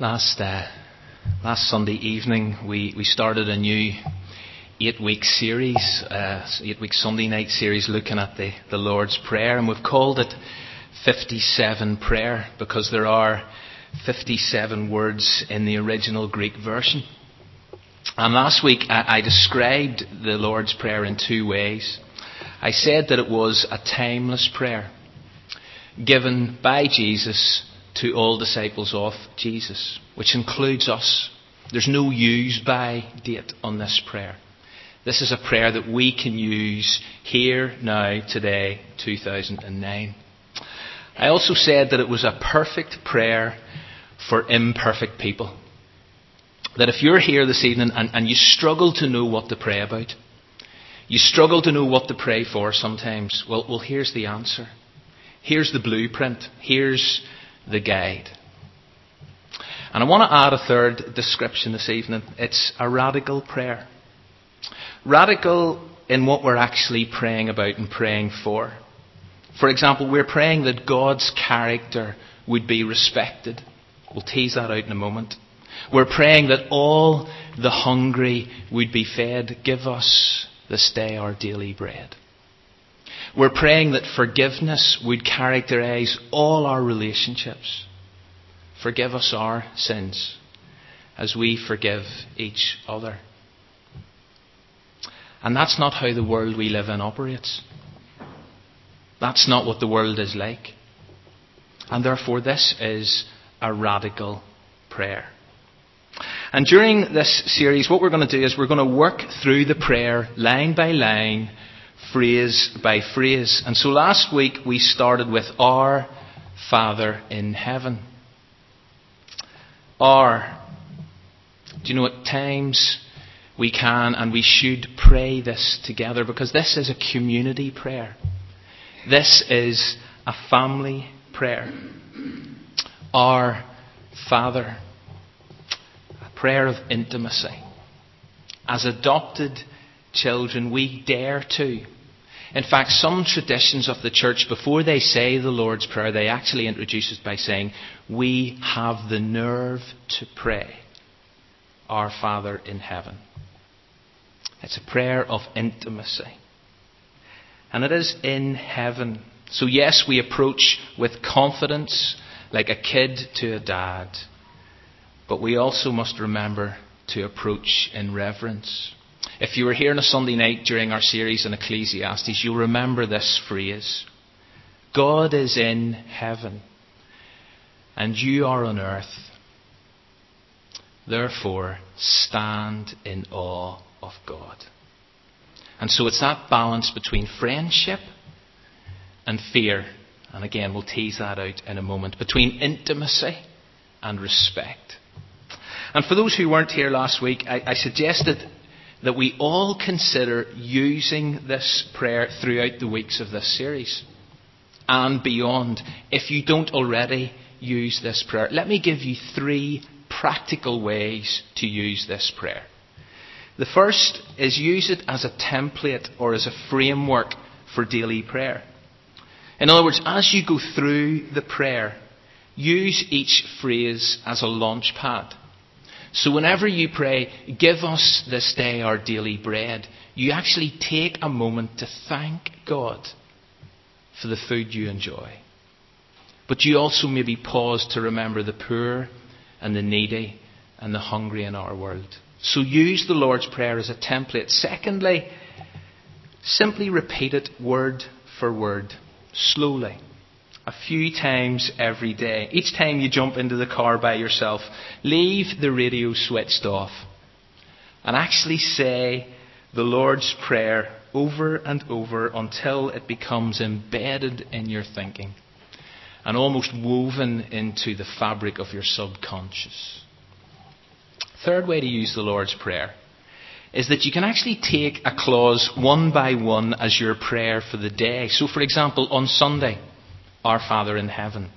Last, uh, last Sunday evening, we, we started a new eight week series, uh, eight week Sunday night series looking at the, the Lord's Prayer, and we've called it 57 Prayer because there are 57 words in the original Greek version. And last week I, I described the Lord's Prayer in two ways. I said that it was a timeless prayer given by Jesus to all disciples of Jesus, which includes us. There's no use by date on this prayer. This is a prayer that we can use here, now, today, 2009. I also said that it was a perfect prayer for imperfect people. That if you're here this evening and, and you struggle to know what to pray about, you struggle to know what to pray for sometimes, well, well here's the answer. Here's the blueprint. Here's the guide. And I want to add a third description this evening. It's a radical prayer. Radical in what we're actually praying about and praying for. For example, we're praying that God's character would be respected. We'll tease that out in a moment. We're praying that all the hungry would be fed. Give us this day our daily bread. We're praying that forgiveness would characterize all our relationships. Forgive us our sins as we forgive each other. And that's not how the world we live in operates. That's not what the world is like. And therefore, this is a radical prayer. And during this series, what we're going to do is we're going to work through the prayer line by line phrase by phrase. And so last week we started with Our Father in Heaven. Our. Do you know at times we can and we should pray this together because this is a community prayer. This is a family prayer. Our Father. A prayer of intimacy. As adopted children, we dare to in fact, some traditions of the church, before they say the Lord's Prayer, they actually introduce it by saying, We have the nerve to pray, Our Father in heaven. It's a prayer of intimacy. And it is in heaven. So, yes, we approach with confidence, like a kid to a dad. But we also must remember to approach in reverence. If you were here on a Sunday night during our series on Ecclesiastes, you'll remember this phrase God is in heaven, and you are on earth. Therefore, stand in awe of God. And so it's that balance between friendship and fear. And again, we'll tease that out in a moment. Between intimacy and respect. And for those who weren't here last week, I, I suggested that we all consider using this prayer throughout the weeks of this series and beyond. If you don't already use this prayer, let me give you three practical ways to use this prayer. The first is use it as a template or as a framework for daily prayer. In other words, as you go through the prayer, use each phrase as a launch pad. So whenever you pray, give us this day our daily bread, you actually take a moment to thank God for the food you enjoy. But you also maybe pause to remember the poor and the needy and the hungry in our world. So use the Lord's Prayer as a template. Secondly, simply repeat it word for word, slowly a few times every day. Each time you jump into the car by yourself, leave the radio switched off and actually say the Lord's Prayer over and over until it becomes embedded in your thinking and almost woven into the fabric of your subconscious. Third way to use the Lord's Prayer is that you can actually take a clause one by one as your prayer for the day. So, for example, on Sunday, our Father in heaven.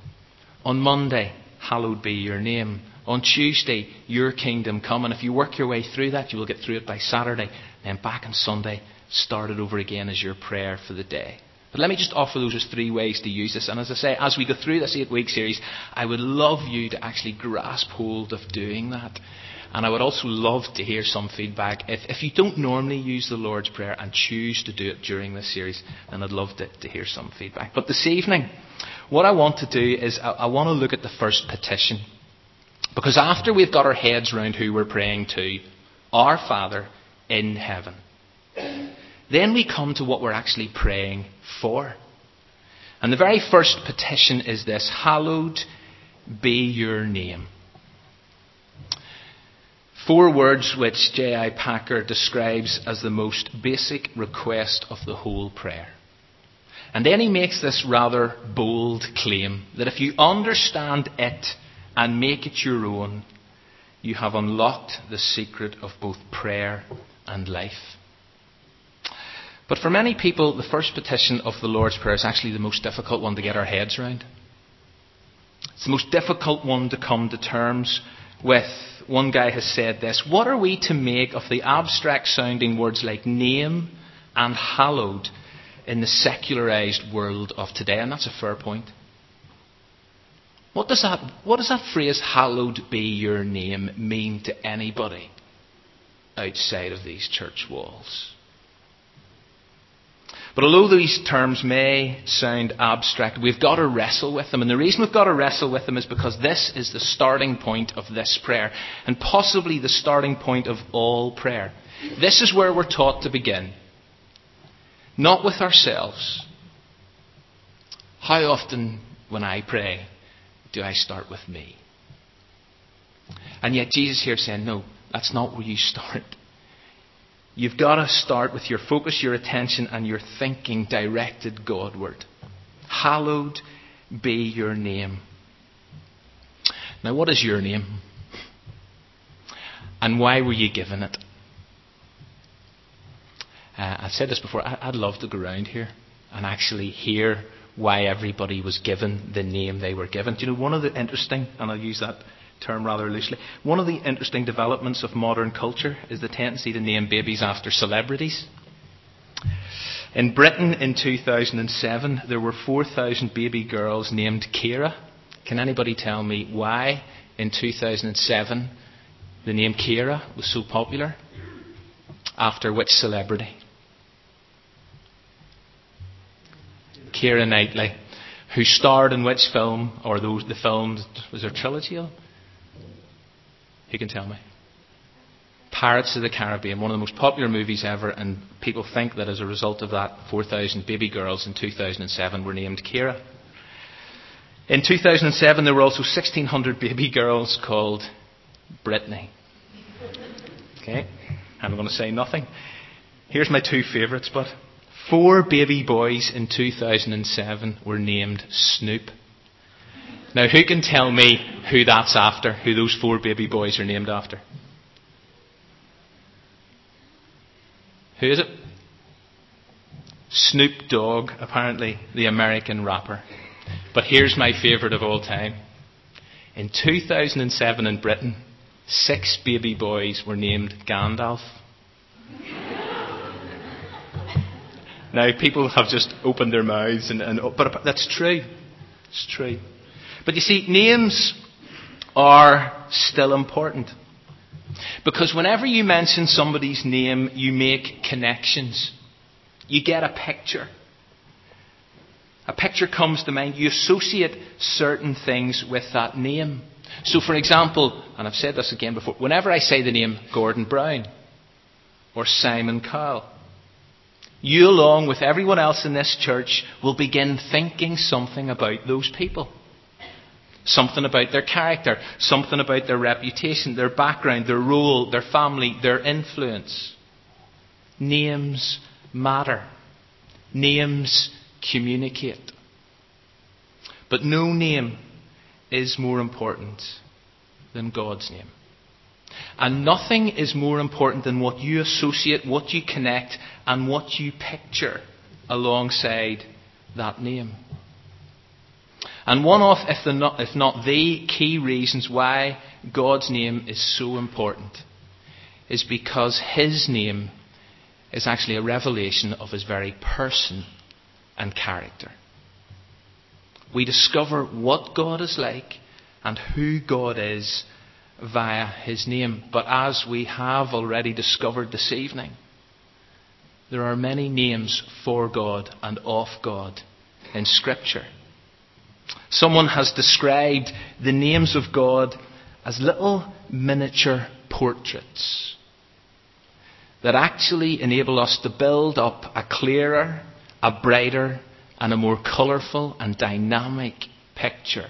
On Monday, hallowed be your name. On Tuesday, your kingdom come. And if you work your way through that, you will get through it by Saturday. Then back on Sunday, start it over again as your prayer for the day. But let me just offer those as three ways to use this. And as I say, as we go through this eight week series, I would love you to actually grasp hold of doing that. And I would also love to hear some feedback. If, if you don't normally use the Lord's Prayer and choose to do it during this series, then I'd love to, to hear some feedback. But this evening, what I want to do is I, I want to look at the first petition. Because after we've got our heads around who we're praying to, our Father in heaven, then we come to what we're actually praying for. And the very first petition is this Hallowed be your name. Four words which J.I. Packer describes as the most basic request of the whole prayer. And then he makes this rather bold claim that if you understand it and make it your own, you have unlocked the secret of both prayer and life. But for many people, the first petition of the Lord's Prayer is actually the most difficult one to get our heads around. It's the most difficult one to come to terms with. One guy has said this What are we to make of the abstract sounding words like name and hallowed in the secularized world of today? And that's a fair point. What does that, what does that phrase, hallowed be your name, mean to anybody outside of these church walls? But although these terms may sound abstract, we've got to wrestle with them. And the reason we've got to wrestle with them is because this is the starting point of this prayer, and possibly the starting point of all prayer. This is where we're taught to begin. Not with ourselves. How often, when I pray, do I start with me? And yet, Jesus here saying, no, that's not where you start. You've got to start with your focus, your attention, and your thinking directed Godward. Hallowed be your name. Now, what is your name? And why were you given it? Uh, I've said this before. I, would love to go around here and actually hear why everybody was given the name they were given. Do you know one of the interesting, and I'll use that term rather loosely. One of the interesting developments of modern culture is the tendency to name babies after celebrities. In Britain in 2007, there were 4,000 baby girls named Kira. Can anybody tell me why in 2007 the name Kira was so popular? After which celebrity? Keira Knightley, who starred in which film, or those, the films, was there a trilogy of who can tell me? Pirates of the Caribbean, one of the most popular movies ever, and people think that as a result of that, 4,000 baby girls in 2007 were named Kira. In 2007, there were also 1,600 baby girls called Brittany. Okay? I'm going to say nothing. Here's my two favourites, but four baby boys in 2007 were named Snoop. Now, who can tell me who that's after, who those four baby boys are named after? Who is it? Snoop Dogg, apparently the American rapper. But here's my favourite of all time. In 2007 in Britain, six baby boys were named Gandalf. Now, people have just opened their mouths, and, and, but that's true. It's true. But you see, names are still important. Because whenever you mention somebody's name, you make connections. You get a picture. A picture comes to mind. You associate certain things with that name. So, for example, and I've said this again before, whenever I say the name Gordon Brown or Simon Cowell, you, along with everyone else in this church, will begin thinking something about those people. Something about their character, something about their reputation, their background, their role, their family, their influence. Names matter. Names communicate. But no name is more important than God's name. And nothing is more important than what you associate, what you connect, and what you picture alongside that name. And one of, if, not, if not the key reasons why God's name is so important is because His name is actually a revelation of His very person and character. We discover what God is like and who God is via His name. But as we have already discovered this evening, there are many names for God and of God in Scripture. Someone has described the names of God as little miniature portraits that actually enable us to build up a clearer, a brighter, and a more colourful and dynamic picture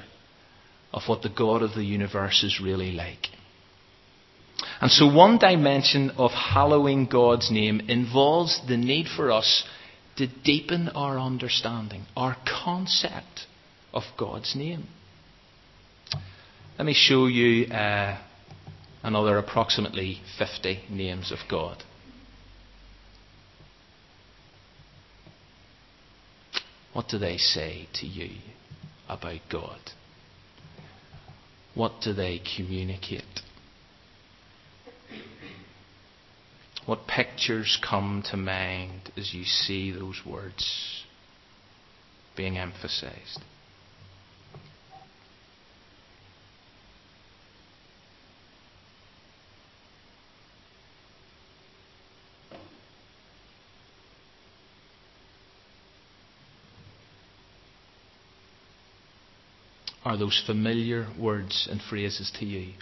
of what the God of the universe is really like. And so, one dimension of hallowing God's name involves the need for us to deepen our understanding, our concept of God's name. Let me show you uh, another approximately 50 names of God. What do they say to you about God? What do they communicate? What pictures come to mind as you see those words being emphasized? Are those familiar words and phrases to you?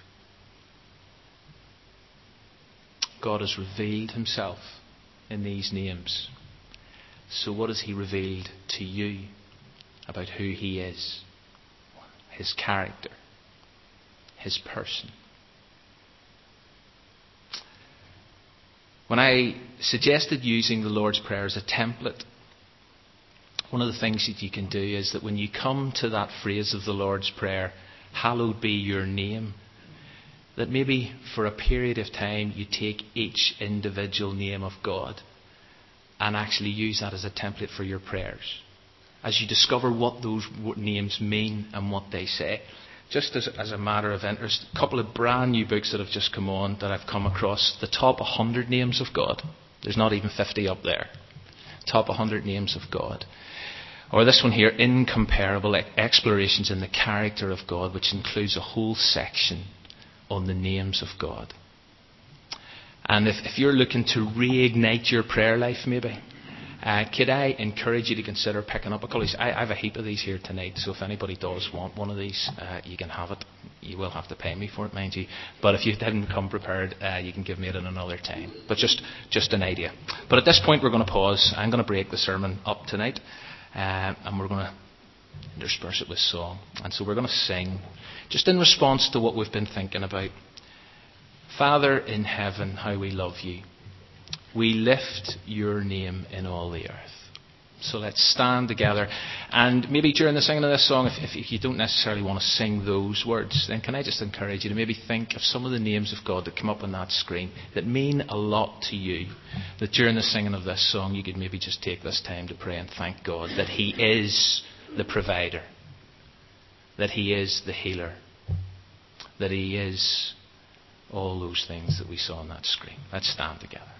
God has revealed himself in these names. So, what has he revealed to you about who he is, his character, his person? When I suggested using the Lord's Prayer as a template, one of the things that you can do is that when you come to that phrase of the Lord's Prayer, hallowed be your name, that maybe for a period of time you take each individual name of God and actually use that as a template for your prayers. As you discover what those names mean and what they say. Just as, as a matter of interest, a couple of brand new books that have just come on that I've come across. The top 100 names of God. There's not even 50 up there. Top 100 names of God. Or this one here, Incomparable Explorations in the Character of God, which includes a whole section on the names of God. And if, if you're looking to reignite your prayer life, maybe, uh, could I encourage you to consider picking up a couple? I, I have a heap of these here tonight, so if anybody does want one of these, uh, you can have it. You will have to pay me for it, mind you. But if you didn't come prepared, uh, you can give me it in another time. But just, just an idea. But at this point, we're going to pause. I'm going to break the sermon up tonight, uh, and we're going to intersperse it with song. And so we're going to sing just in response to what we've been thinking about. Father in heaven, how we love you. We lift your name in all the earth. So let's stand together. And maybe during the singing of this song, if, if, you don't necessarily want to sing those words, then can I just encourage you to maybe think of some of the names of God that come up on that screen that mean a lot to you. That during the singing of this song, you could maybe just take this time to pray and thank God that He is the provider, that He is the healer, that He is all those things that we saw on that screen. Let's stand together.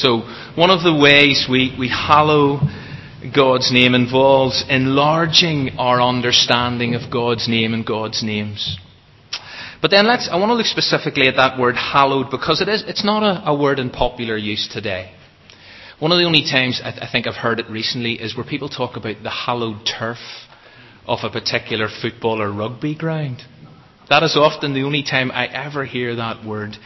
So, one of the ways we, we hallow God's name involves enlarging our understanding of God's name and God's names. But then let's, I want to look specifically at that word hallowed because it is, it's not a, a word in popular use today. One of the only times I, th- I think I've heard it recently is where people talk about the hallowed turf of a particular football or rugby ground. That is often the only time I ever hear that word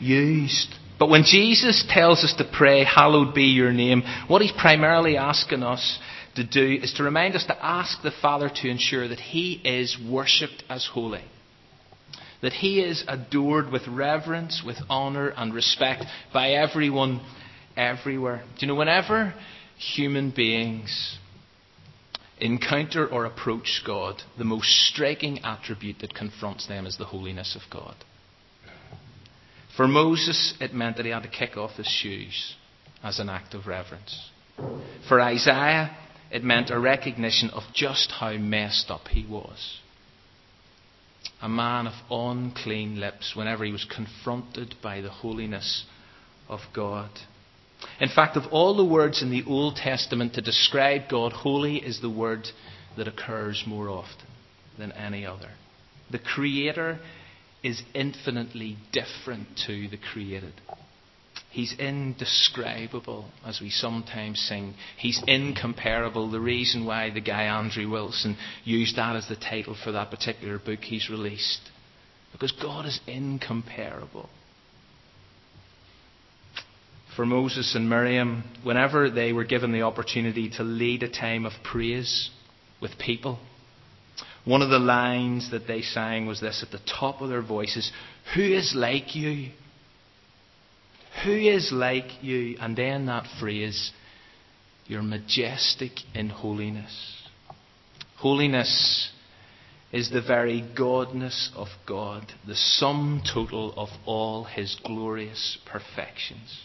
used. But when Jesus tells us to pray, Hallowed be your name, what he's primarily asking us to do is to remind us to ask the Father to ensure that he is worshipped as holy. That he is adored with reverence, with honour and respect by everyone everywhere. Do you know, whenever human beings encounter or approach God, the most striking attribute that confronts them is the holiness of God. For Moses, it meant that he had to kick off his shoes as an act of reverence. For Isaiah, it meant a recognition of just how messed up he was. A man of unclean lips whenever he was confronted by the holiness of God. In fact, of all the words in the Old Testament to describe God, holy is the word that occurs more often than any other. The Creator is infinitely different to the created. He's indescribable, as we sometimes sing. He's incomparable. The reason why the guy Andrew Wilson used that as the title for that particular book he's released. Because God is incomparable. For Moses and Miriam, whenever they were given the opportunity to lead a time of praise with people, one of the lines that they sang was this at the top of their voices Who is like you? Who is like you? And then that phrase, You're majestic in holiness. Holiness is the very godness of God, the sum total of all his glorious perfections.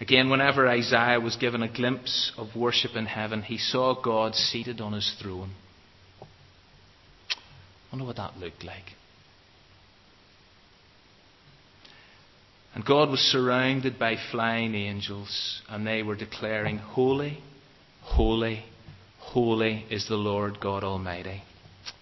Again, whenever Isaiah was given a glimpse of worship in heaven, he saw God seated on his throne wonder what that looked like. And God was surrounded by flying angels, and they were declaring, Holy, holy, holy is the Lord God Almighty.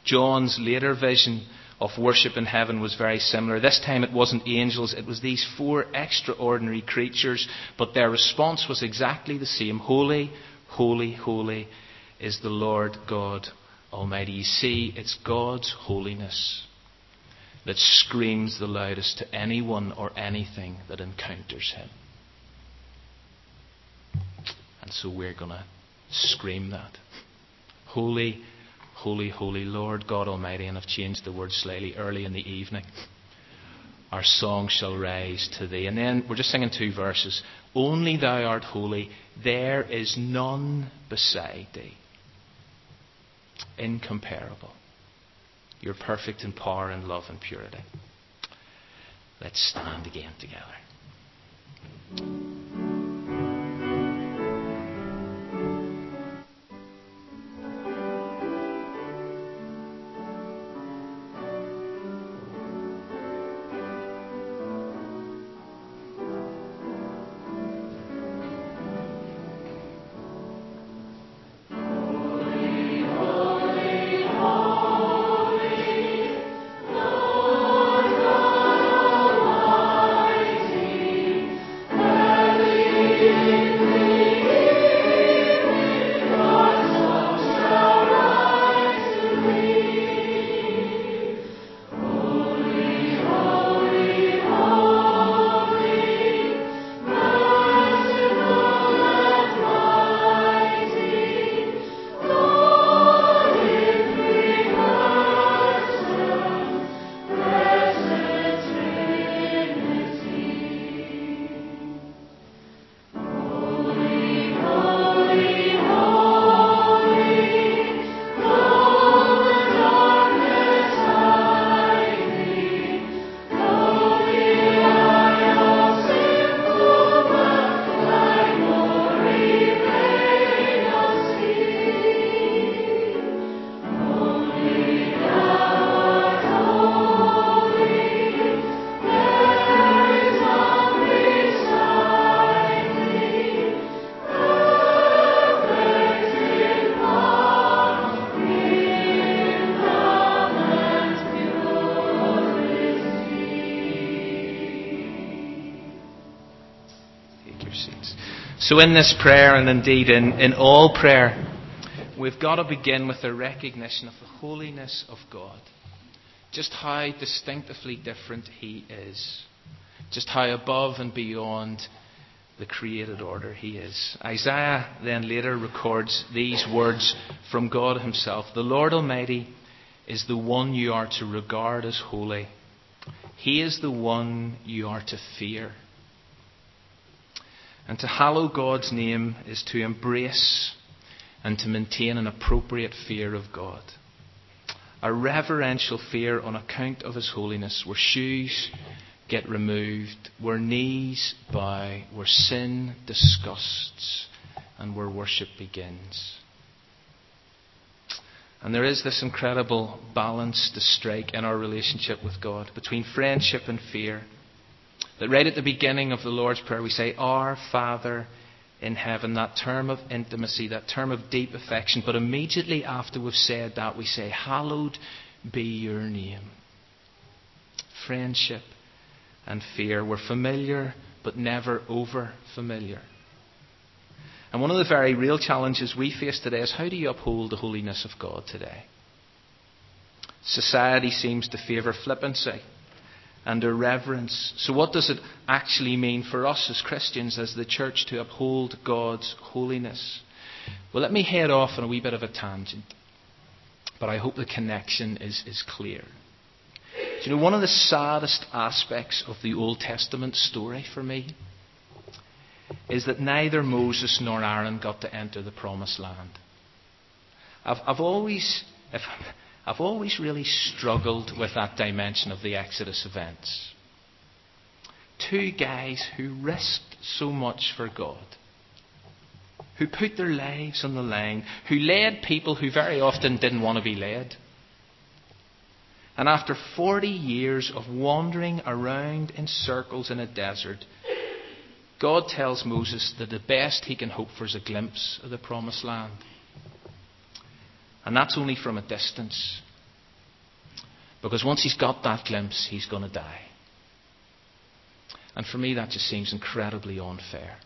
John's later vision of worship in heaven was very similar. This time it wasn't angels, it was these four extraordinary creatures, but their response was exactly the same Holy, holy, holy is the Lord God Almighty. You see, it's God's holiness that screams the loudest to anyone or anything that encounters Him. And so we're going to scream that. Holy, holy, holy Lord God Almighty. And I've changed the word slightly early in the evening. Our song shall rise to thee. And then we're just singing two verses. Only thou art holy. There is none beside thee incomparable. You're perfect in power and love and purity. Let's stand again together. So, in this prayer, and indeed in, in all prayer, we've got to begin with a recognition of the holiness of God. Just how distinctively different He is. Just how above and beyond the created order He is. Isaiah then later records these words from God Himself The Lord Almighty is the one you are to regard as holy, He is the one you are to fear. And to hallow God's name is to embrace and to maintain an appropriate fear of God. A reverential fear on account of His holiness, where shoes get removed, where knees bow, where sin disgusts, and where worship begins. And there is this incredible balance to strike in our relationship with God between friendship and fear. That right at the beginning of the Lord's Prayer, we say, Our Father in heaven, that term of intimacy, that term of deep affection. But immediately after we've said that, we say, Hallowed be your name. Friendship and fear were familiar, but never over familiar. And one of the very real challenges we face today is how do you uphold the holiness of God today? Society seems to favour flippancy and irreverence. So, what does it actually mean for us as Christians, as the church, to uphold God's holiness? Well, let me head off on a wee bit of a tangent, but I hope the connection is, is clear. Do you know, one of the saddest aspects of the Old Testament story for me is that neither Moses nor Aaron got to enter the promised land. I've, I've always, if, I've always really struggled with that dimension of the Exodus events. Two guys who risked so much for God, who put their lives on the line, who led people who very often didn't want to be led. And after 40 years of wandering around in circles in a desert, God tells Moses that the best he can hope for is a glimpse of the promised land. And that's only from a distance. Because once he's got that glimpse, he's going to die. And for me, that just seems incredibly unfair.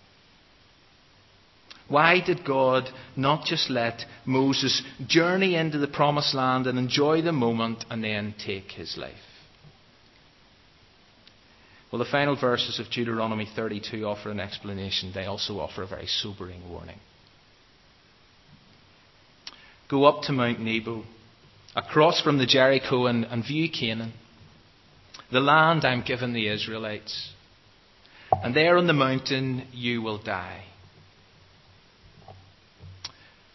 Why did God not just let Moses journey into the promised land and enjoy the moment and then take his life? Well, the final verses of Deuteronomy 32 offer an explanation. They also offer a very sobering warning. Go up to Mount Nebo, across from the Jericho, and, and view Canaan, the land I'm giving the Israelites. And there on the mountain you will die.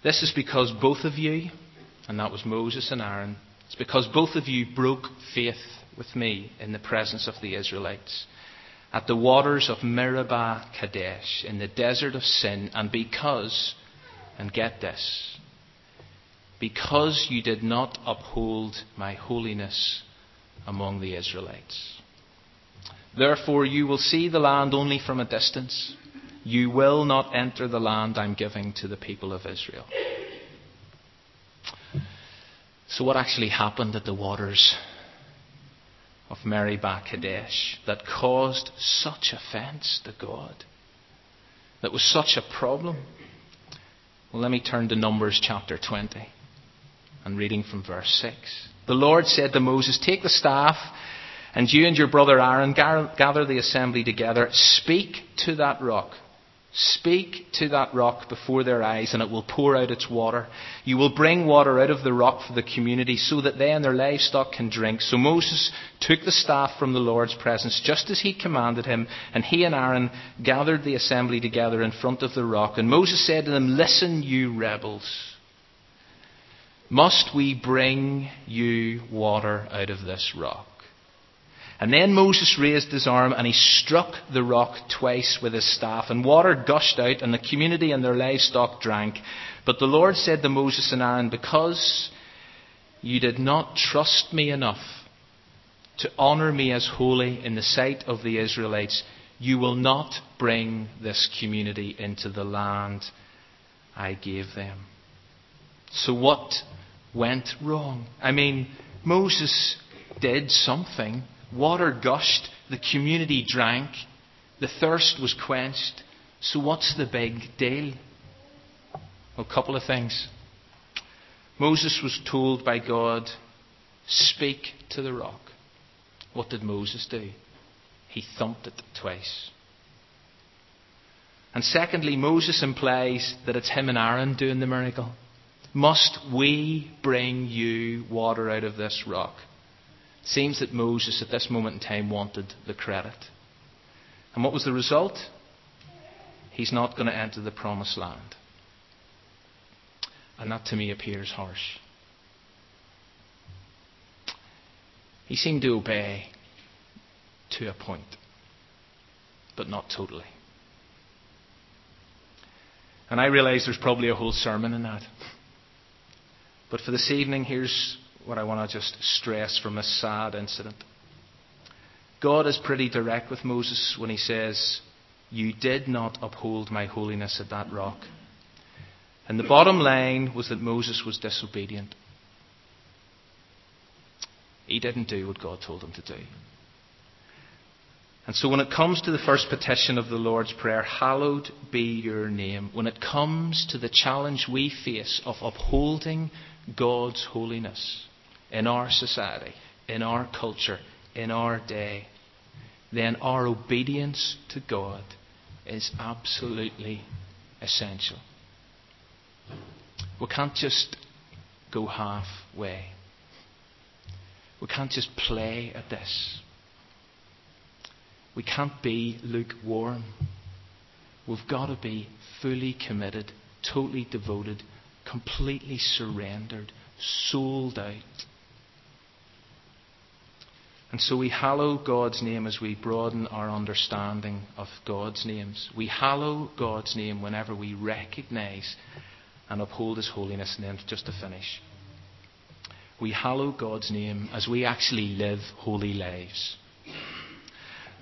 This is because both of you, and that was Moses and Aaron, it's because both of you broke faith with me in the presence of the Israelites at the waters of Meribah Kadesh in the desert of Zin, and because, and get this, because you did not uphold my holiness among the Israelites. Therefore, you will see the land only from a distance. You will not enter the land I'm giving to the people of Israel. So, what actually happened at the waters of Meribah Kadesh that caused such offence to God? That was such a problem? Well, let me turn to Numbers chapter 20 and reading from verse 6. The Lord said to Moses, Take the staff, and you and your brother Aaron gather the assembly together. Speak to that rock Speak to that rock before their eyes, and it will pour out its water. You will bring water out of the rock for the community, so that they and their livestock can drink. So Moses took the staff from the Lord's presence, just as he commanded him, and he and Aaron gathered the assembly together in front of the rock. And Moses said to them, Listen, you rebels. Must we bring you water out of this rock? And then Moses raised his arm and he struck the rock twice with his staff, and water gushed out, and the community and their livestock drank. But the Lord said to Moses and Aaron, Because you did not trust me enough to honour me as holy in the sight of the Israelites, you will not bring this community into the land I gave them. So, what went wrong? I mean, Moses did something Water gushed, the community drank, the thirst was quenched, So, what's the big deal? Well, a couple of things. Moses was told by God, Speak to the rock. What did Moses do? He thumped it twice. And secondly, Moses implies that it's him and Aaron doing the miracle. Must we bring you water out of this rock? Seems that Moses at this moment in time wanted the credit. And what was the result? He's not going to enter the promised land. And that to me appears harsh. He seemed to obey to a point, but not totally. And I realize there's probably a whole sermon in that. But for this evening, here's what I want to just stress from a sad incident. God is pretty direct with Moses when he says, You did not uphold my holiness at that rock. And the bottom line was that Moses was disobedient. He didn't do what God told him to do. And so when it comes to the first petition of the Lord's Prayer, hallowed be your name, when it comes to the challenge we face of upholding God's holiness in our society, in our culture, in our day, then our obedience to God is absolutely essential. We can't just go halfway. We can't just play at this. We can't be lukewarm. We've got to be fully committed, totally devoted, completely surrendered, sold out. And so we hallow God's name as we broaden our understanding of God's names. We hallow God's name whenever we recognize and uphold His holiness. And then, just to finish, we hallow God's name as we actually live holy lives.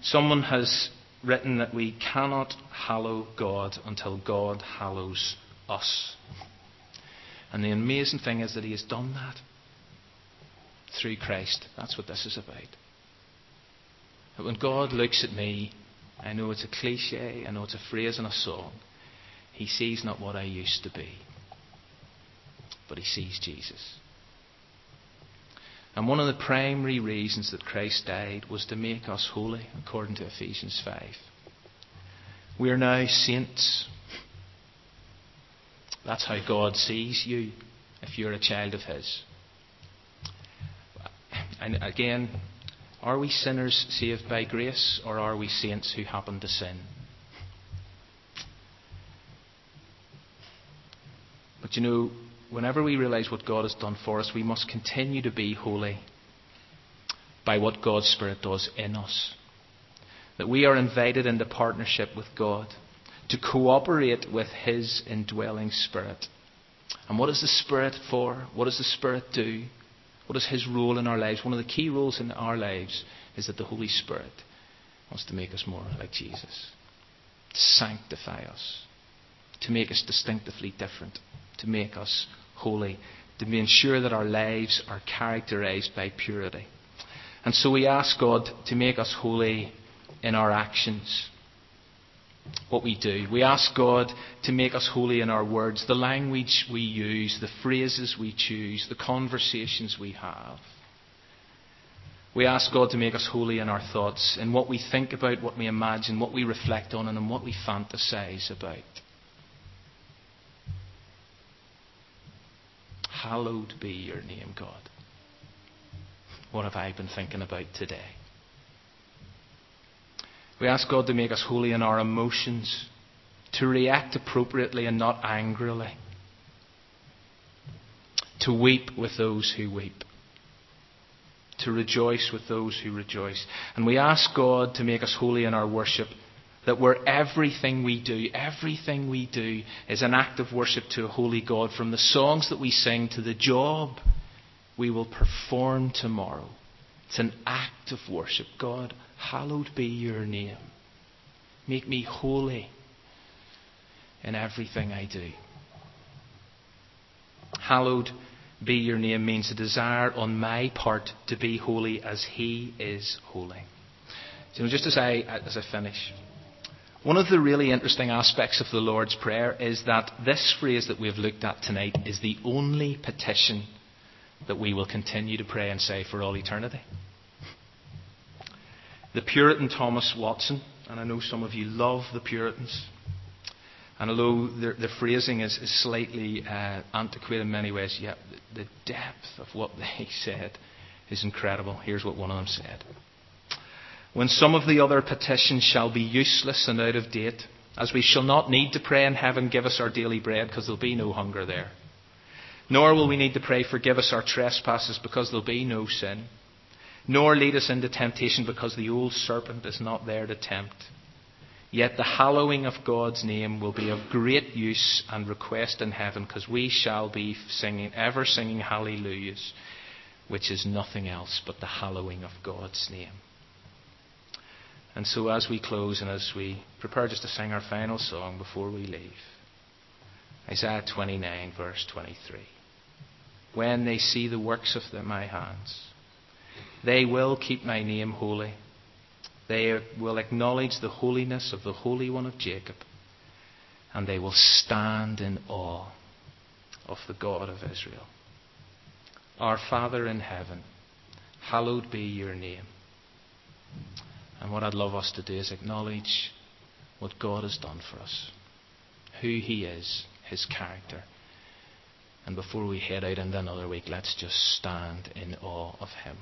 Someone has written that we cannot hallow God until God hallows us. And the amazing thing is that He has done that through Christ. That's what this is about. That when God looks at me, I know it's a cliche, I know it's a phrase in a song, He sees not what I used to be, but He sees Jesus. And one of the primary reasons that Christ died was to make us holy, according to Ephesians 5. We are now saints. That's how God sees you if you're a child of His. And again, are we sinners saved by grace or are we saints who happen to sin? But you know, whenever we realize what God has done for us, we must continue to be holy by what God's Spirit does in us. That we are invited into partnership with God to cooperate with His indwelling Spirit. And what is the Spirit for? What does the Spirit do? What is His role in our lives? One of the key roles in our lives is that the Holy Spirit wants to make us more like Jesus, to sanctify us, to make us distinctively different to make us holy, to ensure that our lives are characterized by purity. And so we ask God to make us holy in our actions, what we do. We ask God to make us holy in our words, the language we use, the phrases we choose, the conversations we have. We ask God to make us holy in our thoughts, in what we think about, what we imagine, what we reflect on, and in what we fantasize about. Hallowed be your name, God. What have I been thinking about today? We ask God to make us holy in our emotions, to react appropriately and not angrily, to weep with those who weep, to rejoice with those who rejoice. And we ask God to make us holy in our worship that where everything we do, everything we do is an act of worship to a holy God, from the songs that we sing to the job we will perform tomorrow. It's an act of worship. God, hallowed be your name. Make me holy in everything I do. Hallowed be your name means a desire on my part to be holy as He is holy. So just as I as I finish, One of the really interesting aspects of the Lord's Prayer is that this phrase that we've looked at tonight is the only petition that we will continue to pray and say for all eternity. The Puritan Thomas Watson, and I know some of you love the Puritans, and although the, the phrasing is, is slightly uh, antiquated in many ways, yet the, the depth of what they said is incredible. Here's what one of them said When some of the other petitions shall be useless and out of date, as we shall not need to pray in heaven, give us our daily bread, because there'll be no hunger there. Nor will we need to pray, forgive us our trespasses, because there'll be no sin. Nor lead us into temptation, because the old serpent is not there to tempt. Yet the hallowing of God's name will be of great use and request in heaven, because we shall be singing, ever singing hallelujahs, which is nothing else but the hallowing of God's name. And so, as we close and as we prepare just to sing our final song before we leave, Isaiah 29, verse 23. When they see the works of the, my hands, they will keep my name holy they will acknowledge the holiness of the Holy One of Jacob, and they will stand in awe of the God of Israel. Our Father in heaven, hallowed be your name. And what I'd love us to do is acknowledge what God has done for us, who He is, His character. And before we head out into another week, let's just stand in awe of Him.